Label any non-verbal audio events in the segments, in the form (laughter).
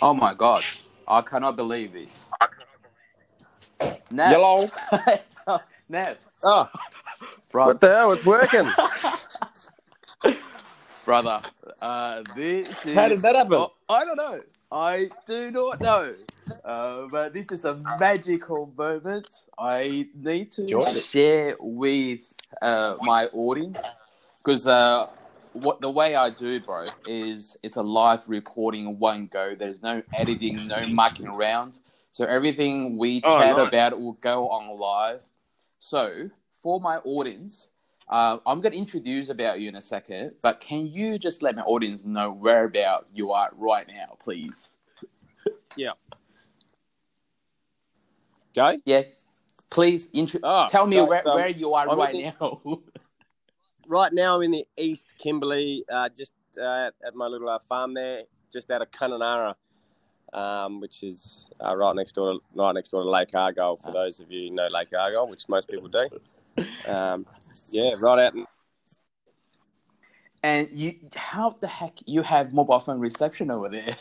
Oh my god, I cannot believe this. Nav, Hello. (laughs) Nav, Oh, brother, what the hell? It's working. (laughs) brother. Uh, this is. How did that happen? Oh, I don't know. I do not know. Uh, but this is a magical moment. I need to Enjoyed it. share with uh, my audience because uh, what the way I do, bro, is it's a live recording, one go. There's no editing, no mucking around. So everything we Oh, chat nice. about will go on live. So for my audience, uh, I'm going to introduce about you in a second, but can you just let my audience know where about you are right now, please? Yeah. Go. Yeah, please intro- Oh, tell me so, where, um, where you are I'm right in now. (laughs) Right now, I'm in the East Kimberley, uh, just uh, at my little uh, farm there, just out of Kununurra, um, which is uh, right next door, to, right next door to Lake Argyle. For those of you who know Lake Argyle, which most people do. Um, yeah, right out. In, and you, how the heck you have mobile phone reception over there?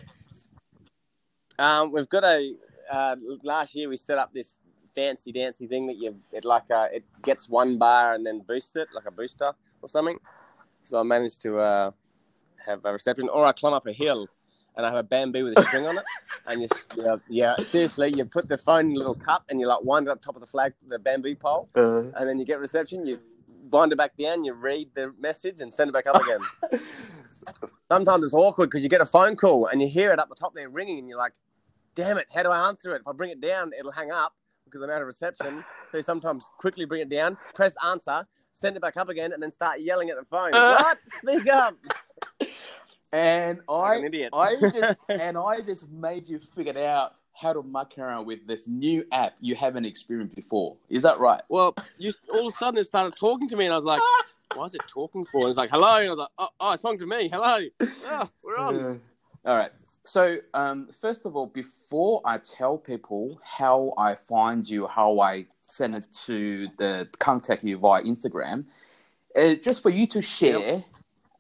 um, we've got a. Uh, last year, we set up this fancy dancy thing that you it like uh, it gets one bar and then boosts it like a booster or something. So I managed to uh, have a reception, or I climb up a hill and I have a bamboo with a string on it, (laughs) and you, yeah, yeah, seriously, you put the phone in a little cup and you like wind it up top of the flag, the bamboo pole, Uh, and then you get reception. You wind it back down, you read the message, and send it back up again. (laughs) Sometimes it's awkward because you get a phone call and you hear it up the top there ringing, and you're like, "Damn it, how do I answer it? If I bring it down, it'll hang up because I'm out of reception." So sometimes quickly bring it down, press answer, send it back up again, and then start yelling at the phone. Uh, what? Speak up! (laughs) and I, an idiot. I just (laughs) and I just made you figure out how to muck around with this new app you haven't experienced before. Is that right? Well, you all of a sudden it started talking to me, and I was like, "Why is it talking for?" And it's like, "Hello," and I was like, "Oh, oh it's talking to me. Hello, (laughs) oh, we're on." All right. So, um, first of all, before I tell people how I find you, how I send it to the contact you via Instagram, uh, just for you to share,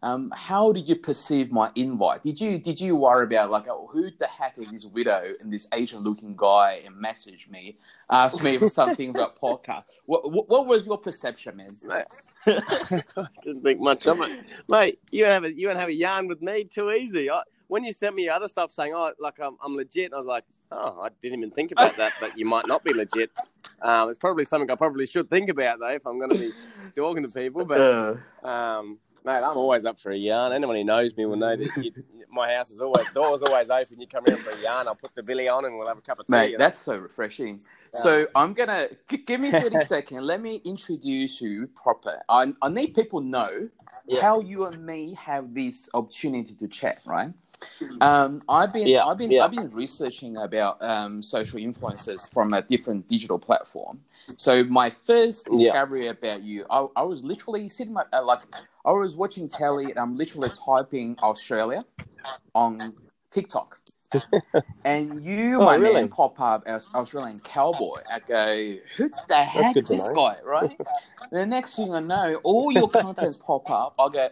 um, how did you perceive my invite? Did you did you worry about like, oh, who the heck is this widow and this Asian-looking guy and message me, ask me for something about podcast? What, what what was your perception, man? (laughs) I Didn't think much of it, mate. You have a you don't have a yarn with me too easy. I, when you sent me your other stuff saying, "Oh, like I'm, I'm legit," I was like, "Oh, I didn't even think about that." But you might not be legit. Um, it's probably something I probably should think about though if I'm going to be talking to people. But Uh, um, mate, I'm always up for a yarn. Anyone who knows me will know that you, my house is always doors always open. You come around for a yarn, I'll put the billy on and we'll have a cup of tea. Mate, you know? that's so refreshing. Yeah. So I'm gonna g- give me 30 (laughs) seconds. Let me introduce you proper. I, I need people know Yeah. how you and me have this opportunity to chat, right? Um, I've been Yeah, I've been yeah. I've been researching about um, social influencers from a different digital platform. So my first Yeah. discovery about you, I, I was literally sitting my, uh, like I was watching telly and I'm literally typing Australia on TikTok. and you, (laughs) Oh, my really? man, pop up as Australian cowboy. I go, who the heck is this know. guy, right? (laughs) the next thing I know, all your contents pop up. I go,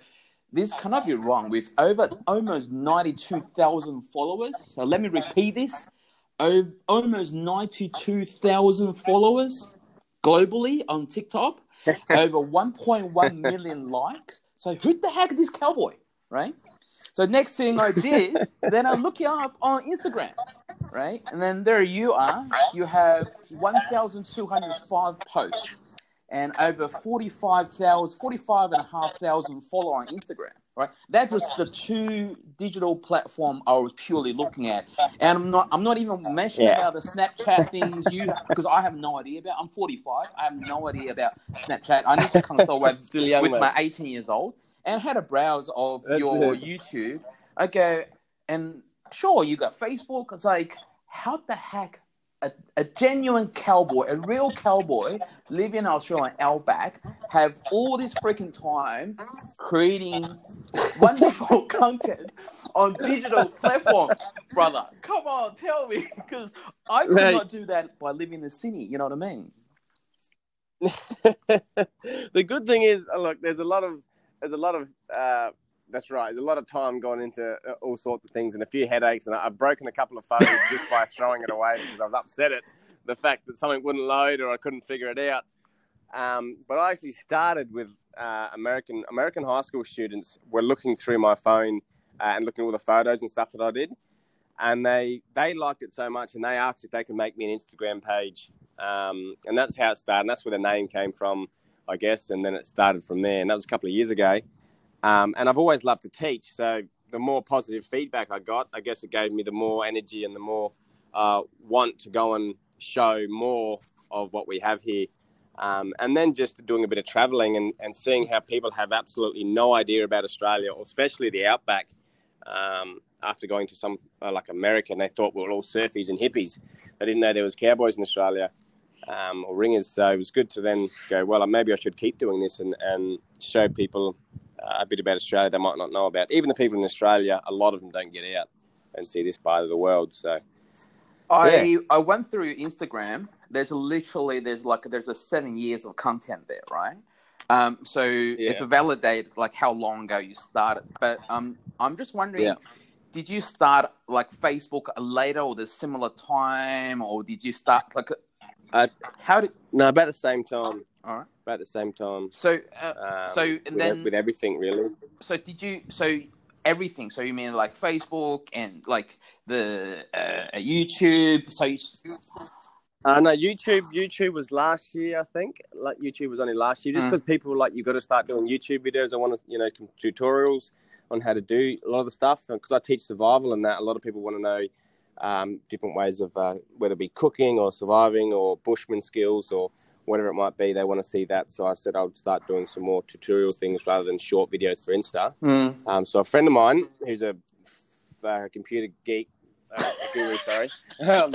this cannot be wrong. With over almost 92,000 followers. So let me repeat this. O- almost 92,000 followers globally on TikTok. (laughs) over 1.1 million likes. So who the heck is this cowboy, right? So next thing I did, (laughs) then I look you up on Instagram, right? And then there you are. You have 1,205 posts and over 45,000, 45 and a half thousand followers on Instagram, right? That was the two digital platform I was purely looking at. And I'm not, I'm not even mentioning Yeah. about the Snapchat things you, because I have no idea about, I'm 45. I have no idea about Snapchat. I need to consult with, (laughs) with my 18 years old and had a browse of That's your it. YouTube. I go, and sure, you got Facebook. It's like, how the heck a, a genuine cowboy, a real cowboy living in Australian outback, have all this freaking time creating (laughs) wonderful content on digital platform, brother. Come on, tell me, because I could Mate. not do that by living in the city. You know what I mean? (laughs) the good thing is, uh, look, there's a lot of there's a lot of uh, that's right. There's a lot of time gone into uh, all sorts of things and a few headaches, and I've broken a couple of photos just by (laughs) throwing it away because I was upset at the fact that something wouldn't load or I couldn't figure it out. Um, but I actually started with uh, American American high school students were looking through my phone uh, and looking at all the photos and stuff that I did, and they they liked it so much, and they asked if they could make me an Instagram page, um, and that's how it started. And that's where the name came from, I guess, and then it started from there. And that was a couple of years ago. Um, and I've always loved to teach, so the more positive feedback I got, I guess it gave me the more energy and the more uh, want to go and show more of what we have here. Um, and then just doing a bit of traveling and, and seeing how people have absolutely no idea about Australia, especially the outback. Um, after going to some uh, like America, and they thought we were all surfies and hippies. They didn't know there was cowboys in Australia um, or ringers. So it was good to then go, well, maybe I should keep doing this and, and show people a bit about Australia they might not know about. Even the people in Australia, a lot of them don't get out and see this part of the world. So I yeah. I went through Instagram. There's literally there's like there's a seven years of content there, right? Um, so yeah. it's a validate like how long ago you started. But um, I'm just wondering, yeah. did you start like Facebook later or the similar time, or did you start like? Uh, how did? No, about the same time. All right. About the same time. So, uh, um, so and with, then with everything really. So did you? So everything. So you mean like Facebook and like the uh, YouTube? So. You... Uh, no, YouTube. YouTube was last year, I think. Like YouTube was only last year, just because mm. people like you got to start doing YouTube videos. I want to, you know, tutorials on how to do a lot of the stuff. Because I teach survival and that, a lot of people want to know um, different ways of uh, whether it be cooking or surviving or bushman skills or whatever it might be. They want to see that. So I said I would start doing some more tutorial things rather than short videos for Insta. Mm. Um, so a friend of mine who's a uh, computer geek, uh, guru, sorry, um,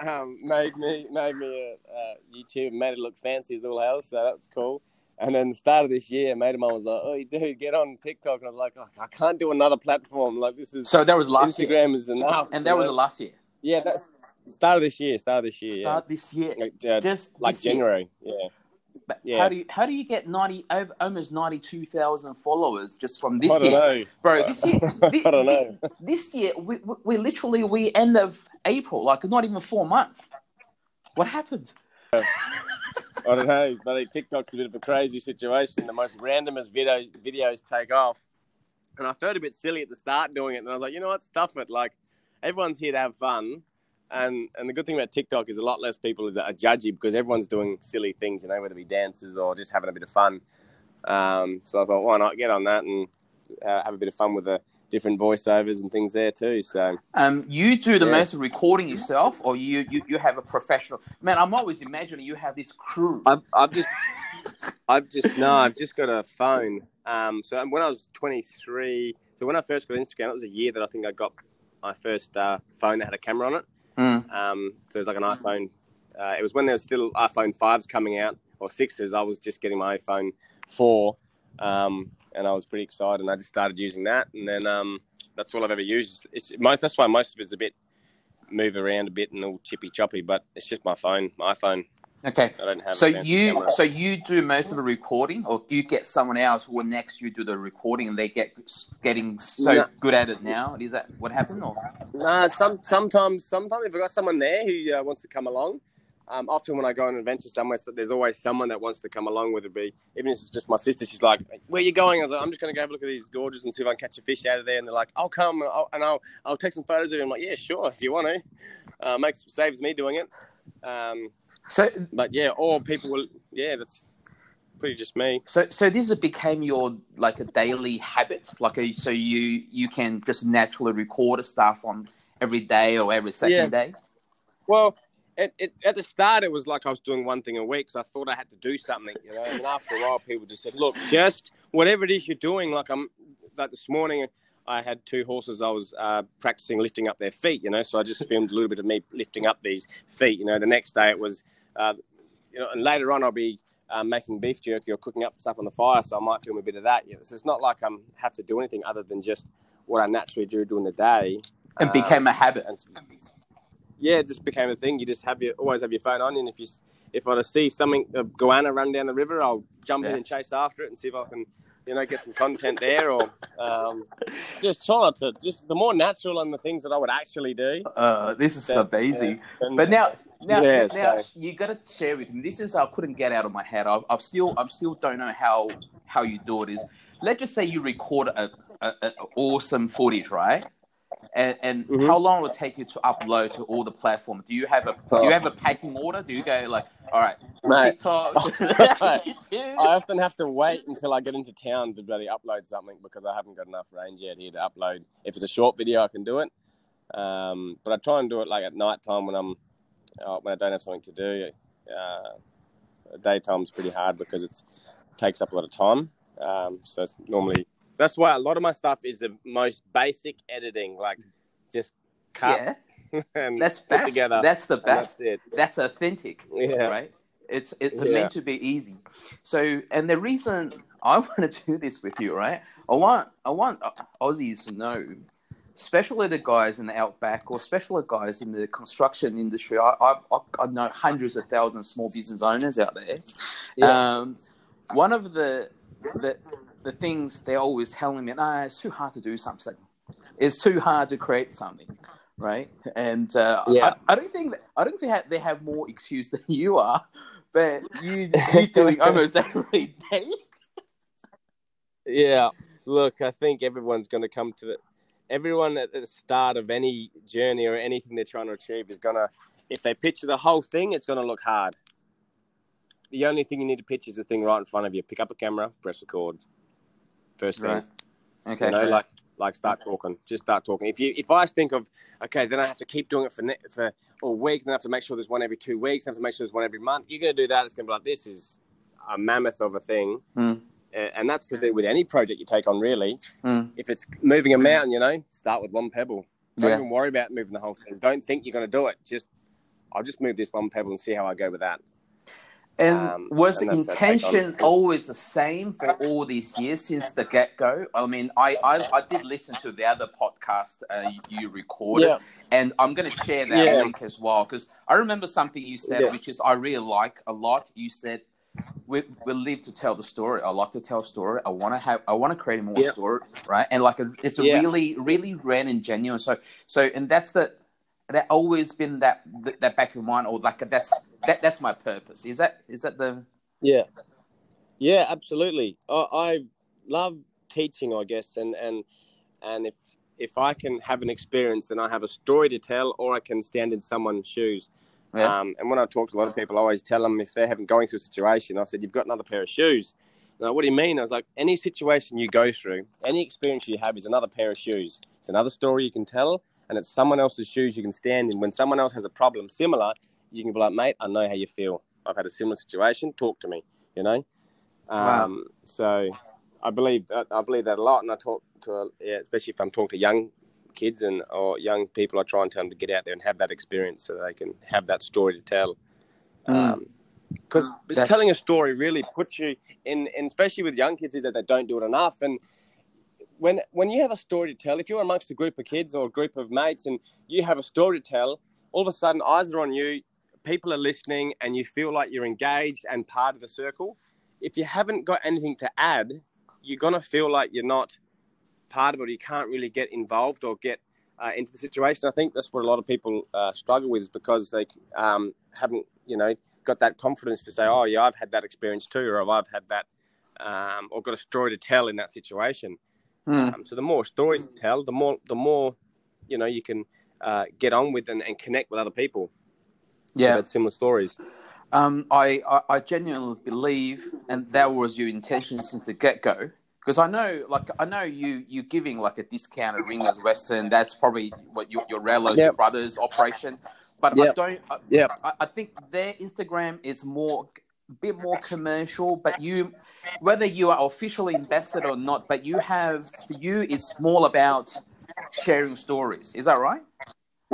(laughs) um, made me made me a, a YouTube, made it look fancy as all hell. So that's cool. And then the start of this year, a mate of mine was like, "Oh, dude, get on TikTok." And I was like, oh, "I can't do another platform. Like this is so." That was last Instagram year. is enough. And that was last year. Yeah, that's start of this year. Start of this year. Start yeah. this year. Like, uh, Just like January. Year. Yeah. But yeah. how do you how do you get ninety over almost ninety two thousand followers just from this I year, know. bro? This year, this, (laughs) I don't know. This year, we, we, we literally we end of April, like not even four months. What happened? I don't know, but TikTok's a bit of a crazy situation. The most randomest videos videos take off, and I felt a bit silly at the start doing it. And I was like, you know what, stuff it. Like everyone's here to have fun, and and the good thing about TikTok is a lot less people is are judgy because everyone's doing silly things, you know, whether it be dances or just having a bit of fun. Um, so I thought, why not get on that and uh, have a bit of fun with the different voiceovers and things there too. So, um, you do the yeah. most recording yourself, or you, you you have a professional? Man, I'm always imagining you have this crew. I've, I've just, I've just no, I've just got a phone. Um, so when I was 23, so when I first got Instagram, it was a year that I think I got my first uh, phone that had a camera on it. Mm. Um, so it was like an iPhone. Uh, it was when there was still iPhone fives coming out or sixes. I was just getting my iPhone four. Um, and I was pretty excited. And I just started using that, and then um, that's all I've ever used. It's most, that's why most of it's a bit move around a bit and all chippy choppy, but it's just my phone, my iPhone. Okay. I don't have. So you camera. so you do most of the recording, or you get someone else who next you do the recording, and they get getting so no. good at it now. Is that what happened? Or no, some sometimes sometimes if I got someone there who uh, wants to come along, um, often when I go on an adventure somewhere, so there's always someone that wants to come along, whether it be even if it's just my sister. She's like, "Where are you going?" I was like, "I'm just going to go have a look at these gorges and see if I can catch a fish out of there." And they're like, "I'll come and I'll and I'll, I'll take some photos of you." I'm like, "Yeah, sure, if you want to." Uh, makes saves me doing it. Um, so, but yeah, or people will. Yeah, that's pretty just me. So, so this became your like a daily habit, like a, so you you can just naturally record stuff on every day or every second yeah. day. Well, it, it, at the start, it was like I was doing one thing a week because I thought I had to do something, you know. And after a while, people just said, "Look, just whatever it is you're doing." Like I'm, like this morning, I had two horses. I was uh, practicing lifting up their feet, you know. So I just filmed a little bit of me lifting up these feet, you know. The next day, it was, uh, you know, and later on, I'll be uh, making beef jerky or cooking up stuff on the fire, so I might film a bit of that. You know? So it's not like I am have to do anything other than just what I naturally do during the day. It became a habit. And, yeah, it just became a thing. You just have your always have your phone on, and if you if I see something a goanna run down the river, I'll jump yeah. in and chase after it and see if I can you know, get some content there, or um, just try to just the more natural and the things that I would actually do. Uh, this is amazing. then- But now, now, Yeah, now so- you got to share with me. This is I couldn't get out of my head. I, I've still, I'm still don't know how how you do it. Is let's just say you record a, a, a awesome footage, right? And, and Mhm. how long will it take you to upload to all the platforms? Do you have a do you have a packing order? Do you go like, all right, Mate. TikTok, (laughs) (laughs) I often have to wait until I get into town to bloody upload something because I haven't got enough range yet here to upload. If it's a short video, I can do it, um, but I try and do it like at night time when I'm uh, when I don't have something to do. Uh, daytime's pretty hard because it's, it takes up a lot of time. Um, so it's normally that's why a lot of my stuff is the most basic editing, like just cut yeah, (laughs) and that's put best. together. That's the that's best. it. That's authentic. Yeah. right? It's it's Yeah. meant to be easy. So, and the reason I (laughs) want to do this with you, right? I want I want Aussies to know, especially the guys in the outback, or especially the guys in the construction industry. I I, I- I know hundreds of thousands of small business owners out there. Yeah. Um, one of the the the things they're always telling me, nah, it's too hard to do something. It's too hard to create something, right? And uh, Yeah. I, I don't think that, I don't think they have more excuse than (laughs) you are, but you (laughs) you doing almost every day. Yeah, look, I think everyone's going to come to the. Everyone at the start of any journey or anything they're trying to achieve is going to, if they picture the whole thing, it's going to look hard. The only thing you need to picture is the thing right in front of you. Pick up a camera, press record. First thing, Right. Okay. you know, like like start talking. Just start talking. If you if I think of okay, then I have to keep doing it for ne- for a week. Then I have to make sure there's one every two weeks. Then I have to make sure there's one every month. You're going to do that. It's going to be like this is a mammoth of a thing. A- and that's to do with any project you take on, really. Hmm. If it's moving a mountain, you know, start with one pebble. Don't Yeah. even worry about moving the whole thing. Don't think you're going to do it. Just, I'll just move this one pebble and see how I go with that. And Um, was the and that's our take on intention always the same for all these years since the get go? I mean, I, I, I did listen to the other podcast uh, you recorded, and I'm going to share that Yeah. link as well because I remember something you said, Yeah. which is I really like a lot. You said, "We we live to tell the story. I like to tell a story. I want to have. I want to create more Yeah. story, right? And like, a, it's a Yeah. really, really rare and genuine. So, so, and that's the that always been that that back of mind, or like that's that that's my purpose. Is that is that the Yeah, yeah, absolutely. I, I love teaching, I guess, and and and if if I can have an experience, then I have a story to tell, or I can stand in someone's shoes. Yeah. Um, and when I talk to a lot of people, I always tell them if they're having going through a situation, I said, "You've got another pair of shoes." I, what do you mean? I was like, any situation you go through, any experience you have is another pair of shoes. It's another story you can tell, and it's someone else's shoes you can stand in. When someone else has a problem similar, you can be like, mate, I know how you feel. I've had a similar situation. Talk to me. You know. Wow. Um, So, I believe that, I believe that a lot, and I talk to yeah, especially if I'm talking to young kids and or young people, I try and tell them to get out there and have that experience so they can have that story to tell. Because That's- telling a story really puts you in, and especially with young kids, is that they don't do it enough. And when when you have a story to tell, if you're amongst a group of kids or a group of mates and you have a story to tell, all of a sudden eyes are on you, people are listening, and you feel like you're engaged and part of the circle. If you haven't got anything to add, you're gonna feel like you're not part of it. You can't really get involved or get uh, into the situation. I think that's what a lot of people uh, struggle with, is because they um, haven't, you know, got that confidence to say, "Oh, yeah, I've had that experience too," or "I've had that," um, or got a story to tell in that situation. Hmm. Um, so the more stories you tell, the more the more you know you can uh, get on with and, and connect with other people. Yeah. similar stories. Um, I, I, I genuinely believe, and that was your intention since the get go. Because I know, like, I know you you giving like a discounted Ringers Western. That's probably what your your your Yep. brothers operation. But I don't. I, Yep. I, I think their Instagram is more, a bit more commercial. But you, whether you are officially invested or not, but you have for you, it's more about sharing stories. Is that right?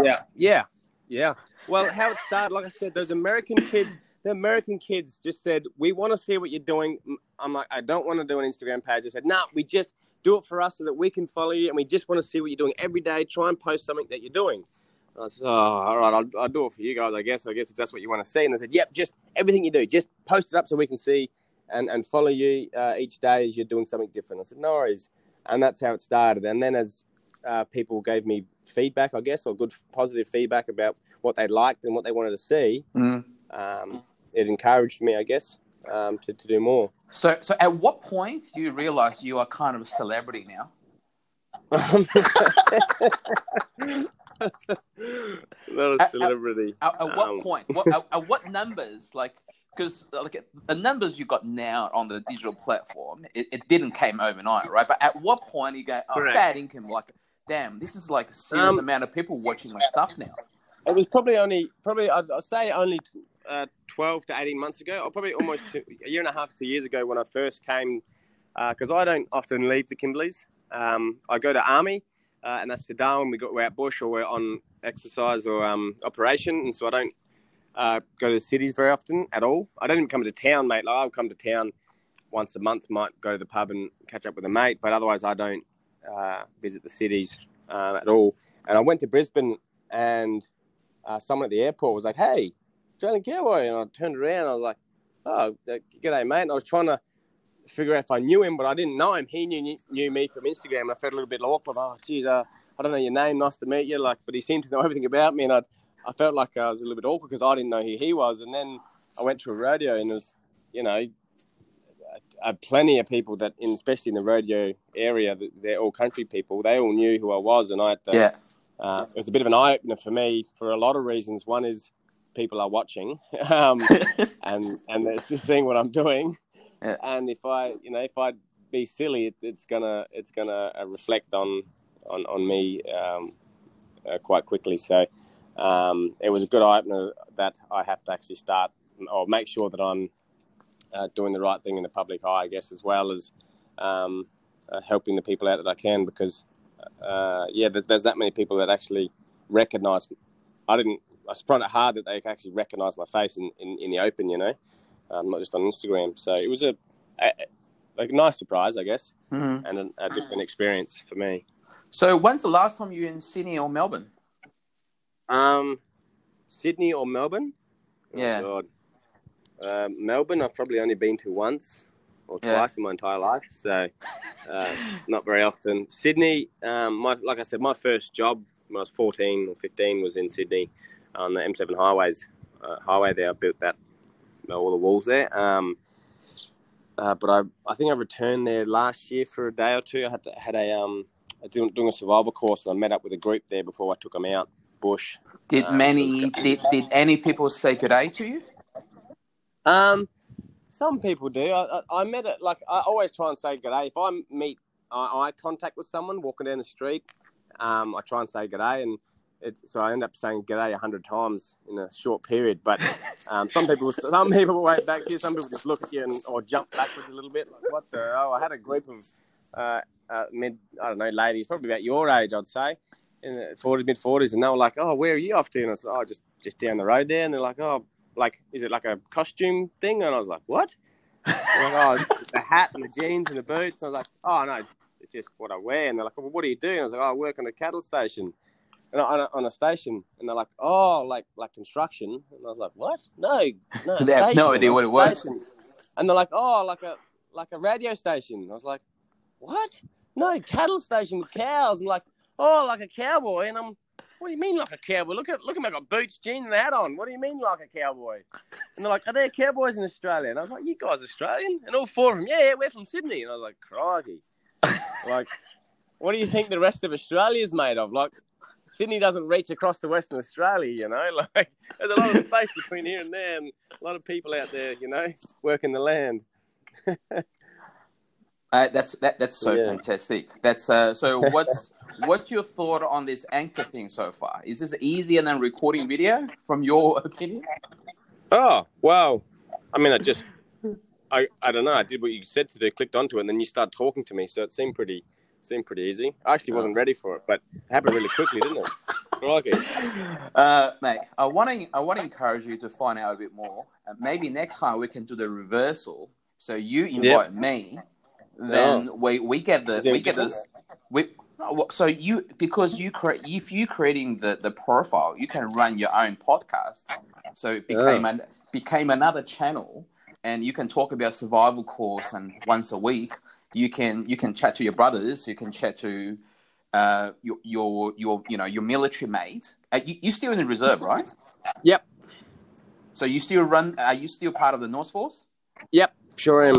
Yeah, yeah, yeah. Well, how it started, like I said, those American kids, the American kids just said, "We want to see what you're doing." I'm like, I don't want to do an Instagram page. I said, "No, we just do it for us so that we can follow you, and we just want to see what you're doing every day. Try and post something that you're doing." I said, "Oh, all right, I'll, I'll do it for you guys. I guess. I guess if that's what you want to see." And they said, "Yep, just everything you do, just post it up so we can see and, and follow you uh, each day as you're doing something different. I said, no worries. And that's how it started. And then as uh, people gave me feedback, I guess, or good positive feedback about what they liked and what they wanted to see, Mm. um, it encouraged me, I guess, um, to, to do more. So, so at what point do you realize you are kind of a celebrity now? (laughs) Not a celebrity. At, at what Um, point? What, at, at what numbers? Like, because like the numbers you got now on the digital platform, it, it didn't came overnight, right? But at what point you go, oh, Correct. bad income? Like, damn, this is like a serious Um, amount of people watching my stuff now. It was probably only, probably I'd, I'd say only uh, 12 to 18 months ago, or probably almost two, a year and a half, two years ago when I first came, because I don't often leave the Kimberleys. Um, I go to army, uh, and that's the Darwin. We got we're at bush or we're on exercise or um, operation, and so I don't uh, go to the cities very often at all. I don't even come to town, mate. Like I'll come to town once a month, might go to the pub and catch up with a mate, but otherwise I don't uh, visit the cities uh, at all. And I went to Brisbane and uh, someone at the airport was like, "Hey, Australian cowboy," and I turned around. And I was like, "Oh, uh, g'day, mate." And I was trying to figure out if I knew him, but I didn't know him. He knew knew me from Instagram, and I felt a little bit awkward. Oh, geez, uh, I don't know your name. Nice to meet you. Like, but he seemed to know everything about me, and I I felt like I was a little bit awkward because I didn't know who he was. And then I went to a rodeo, and it was, you know. Uh, plenty of people that, in, especially in the rodeo area, they're all country people. They all knew who I was, and I to, Yeah, uh, it was a bit of an eye opener for me for a lot of reasons. One is people are watching, (laughs) um, (laughs) and and they're seeing what I'm doing. Yeah. And if I, you know, if I be silly, it, it's gonna it's gonna uh, reflect on on on me um, uh, quite quickly. So um, it was a good eye opener that I have to actually start or make sure that I'm uh, doing the right thing in the public eye, I guess, as well as um, uh, helping the people out that I can because uh, yeah, there's that many people that actually recognise. I didn't. I find it hard that they actually recognise my face in, in, in the open, you know, um, not just on Instagram. So it was a, a, a nice surprise, I guess, Mhm. and a, a different experience for me. So, when's the last time you were in Sydney or Melbourne? Um, Sydney or Melbourne? Oh, Yeah. God. Uh, Melbourne, I've probably only been to once or Yeah. twice in my entire life, so uh, (laughs) not very often. Sydney, um, my like I said, my first job when I was 14 or 15 was in Sydney on the M7 highways uh, highway. There, I built that all the walls there. Um, uh, but I, I think I returned there last year for a day or two. I had to, had a um, I doing, doing a survival course, and I met up with a group there before I took them out bush. Did Um, many did, did any people say good day to you? Um, some people do. I, I, I met it like I always try and say g'day. If I meet eye, eye contact with someone walking down the street, um, I try and say g'day, and it, so I end up saying g'day a hundred times in a short period. But (laughs) um, some people, some people wait back here. Some people just look at you and, or jump backwards a little bit. Like what the? Oh, I had a group of uh, uh, mid, I don't know, ladies, probably about your age, I'd say. In the 40s, mid 40s, and they were like, "Oh, where are you off to?" And I said, "Oh, just just down the road there." And they're like, "Oh, like, is it like a costume thing?" And I was like, "What?" Like, oh, the hat and the jeans and the boots. And I was like, "Oh no, it's just what I wear." And they're like, "Well, what do you do?" And I was like, "Oh, I work on a cattle station." And on a, on a station, and they're like, "Oh, like like construction." And I was like, "What? No, no." (laughs) They have no idea what it was. station." And they're like, "Oh, like a like a radio station." And I was like, "What? No, cattle station with cows." And like, "Oh, like a cowboy." And I'm, "What do you mean like a cowboy? Look at look at me, I got boots, jeans, and a hat on. What do you mean like a cowboy?" And they're like, "Are there cowboys in Australia?" And I was like, "You guys Australian?" And all four of them, "Yeah, yeah, we're from Sydney." And I was like, "Crikey!" like, what do you think the rest of Australia is made of? Like, Sydney doesn't reach across to Western Australia, you know. (laughs) Like, there's a lot of space between here and there, and a lot of people out there, you know, working the land. (laughs) Uh, that's that, that's so Yeah. fantastic. That's uh, so. What's what's your thought on this anchor thing so far? Is this easier than recording video, from your (laughs) opinion? Oh, wow. I mean, I just, I, I don't know. I did what you said to do, clicked onto it, and then you started talking to me, so it seemed pretty, seemed pretty easy. I actually wasn't ready for it, but it happened really quickly, didn't it? (laughs) Crikey. Uh, mate, I want to I want to encourage you to find out a bit more. Uh, maybe next time we can do the reversal. So you invite me, then we we get this. We get the difference? we. Oh, So you because you create if you creating the the profile, you can run your own podcast. So it became an became another channel and you can talk about survival course and once a week you can you can chat to your brothers, you can chat to uh, your your your you know your military mate. Uh, you, you're still in the reserve, right? Yep. So you still run? Are you still part of the NORFORCE? Yep, sure am.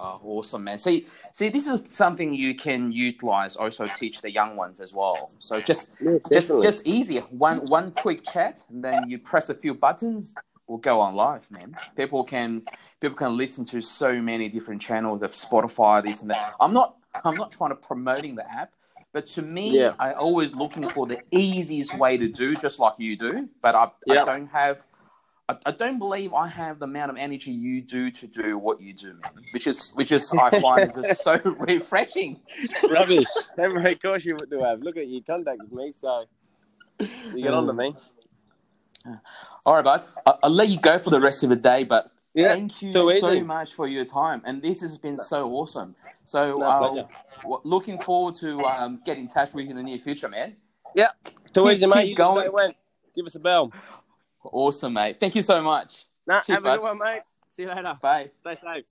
Oh, awesome, man. See, see, this is something you can utilize. Also, teach the young ones as well. So just, Yeah, just, just easy. One, one quick chat, and then you press a few buttons. We'll go on live, man. People can, people can listen to so many different channels of Spotify, this and that. I'm not, I'm not trying to promoting the app, but to me, Yeah. I always looking for the easiest way to do, just like you do. But I, Yeah. I don't have. I, I don't believe I have the amount of energy you do to do what you do, man. Which is, which is, (laughs) I find is just so (laughs) refreshing. Rubbish. Every course you do have. Look at you contacted me, so you get on to me. All right, bud. I, I'll let you go for the rest of the day, but Yeah, thank you so much for your time, and this has been so awesome. So, No, uh, w- looking forward to um, get in touch with you in the near future, man. Too Keep- easy, mate. keep You going. Give us a bell. Awesome, mate. Thank you so much. Nah, Cheers, have a good one, mate. See you later. Bye. Stay safe.